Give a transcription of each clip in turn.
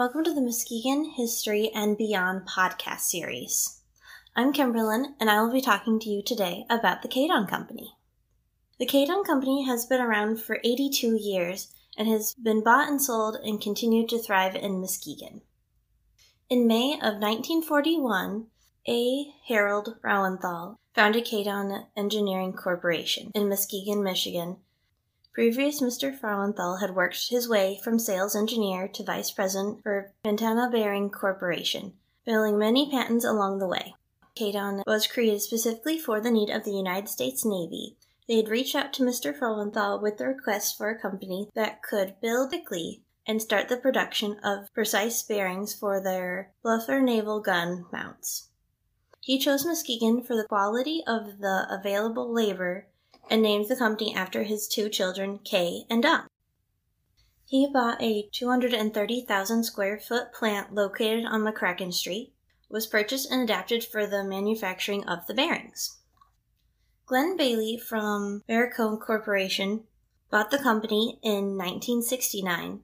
Welcome to the Muskegon History and Beyond podcast series. I'm Kimberlyn, and I will be talking to you today about the Kaydon Company. The Kaydon Company has been around for 82 years and has been bought and sold and continued to thrive in Muskegon. In May of 1941, A. Harold Frauenthal founded Kaydon Engineering Corporation in Muskegon, Michigan, Previous Mr. Frauenthal had worked his way from sales engineer to vice president for Ventana Bearing Corporation, filing many patents along the way. Kaydon was created specifically for the need of the United States Navy. They had reached out to Mr. Frauenthal with the request for a company that could build quickly and start the production of precise bearings for their Bofors naval gun mounts. He chose Muskegon for the quality of the available labor and named the company after his two children, Kay and Don. He bought a 230,000 square foot plant located on McCracken Street, was purchased and adapted for the manufacturing of the bearings. Glenn Bailey from Varicone Corporation bought the company in 1969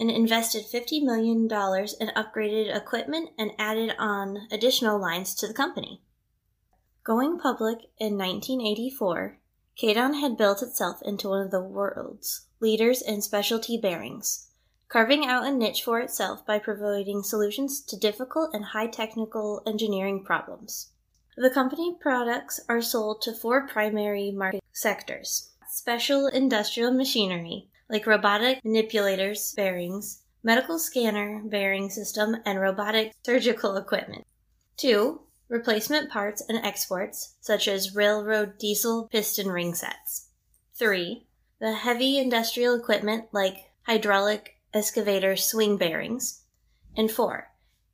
and invested $50 million in upgraded equipment and added on additional lines to the company. Going public in 1984, Kaydon had built itself into one of the world's leaders in specialty bearings, carving out a niche for itself by providing solutions to difficult and high technical engineering problems. The company products are sold to four primary market sectors special industrial machinery, like robotic manipulators bearings, medical scanner bearing system, and robotic surgical equipment. Two, replacement parts and exports, such as railroad diesel piston ring sets. 3. The heavy industrial equipment like hydraulic excavator swing bearings. And 4.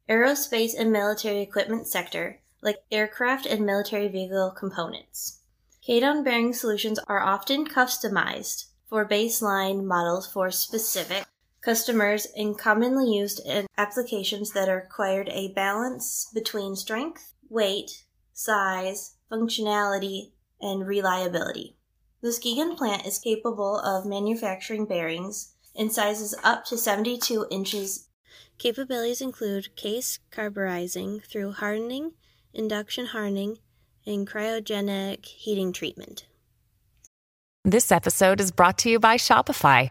Aerospace and military equipment sector like aircraft and military vehicle components. Kaydon bearing solutions are often customized for baseline models for specific customers and commonly used in applications that required a balance between strength weight, size, functionality, and reliability. The Muskegon plant is capable of manufacturing bearings in sizes up to 72 inches. Capabilities include case carburizing through hardening, induction hardening, and cryogenic heating treatment. This episode is brought to you by Shopify.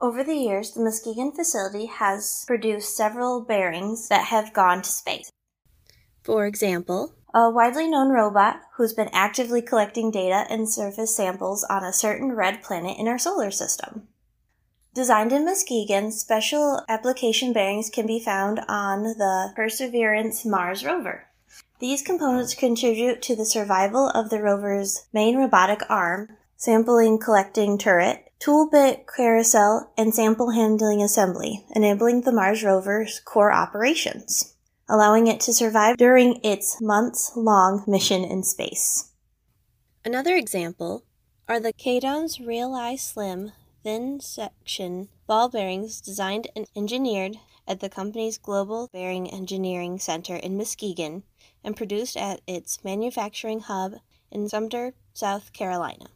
Over the years, the Muskegon facility has produced several bearings that have gone to space. For example, a widely known robot who's been actively collecting data and surface samples on a certain red planet in our solar system. Designed in Muskegon, special application bearings can be found on the Perseverance Mars rover. These components contribute to the survival of the rover's main robotic arm, sampling collecting turret, tool bit carousel, and sample handling assembly, enabling the Mars rover's core operations, allowing it to survive during its months long mission in space. Another example are the Kaydon's Rail-Eye Slim thin section ball bearings designed and engineered at the company's Global Bearing Engineering Center in Muskegon and produced at its manufacturing hub in Sumter, South Carolina.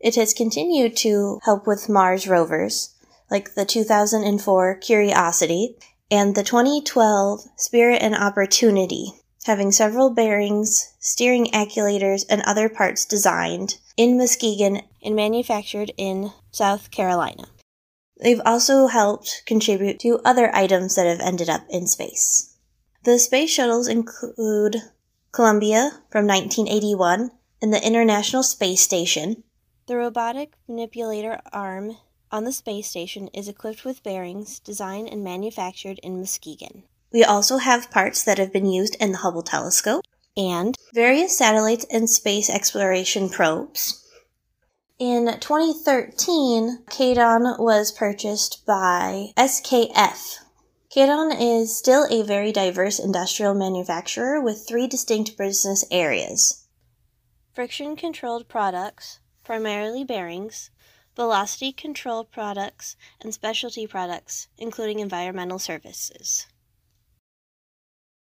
It has continued to help with Mars rovers, like the 2004 Curiosity and the 2012 Spirit and Opportunity, having several bearings, steering actuators, and other parts designed in Muskegon and manufactured in South Carolina. They've also helped contribute to other items that have ended up in space. The space shuttles include Columbia from 1981 and the International Space Station. The robotic manipulator arm on the space station is equipped with bearings designed and manufactured in Muskegon. We also have parts that have been used in the Hubble telescope and various satellites and space exploration probes. In 2013, Kaydon was purchased by SKF. Kaydon is still a very diverse industrial manufacturer with three distinct business areas friction controlled products, primarily bearings, velocity control products, and specialty products, including environmental services.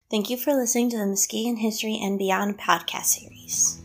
Thank you for listening to the Muskegon History and Beyond podcast series.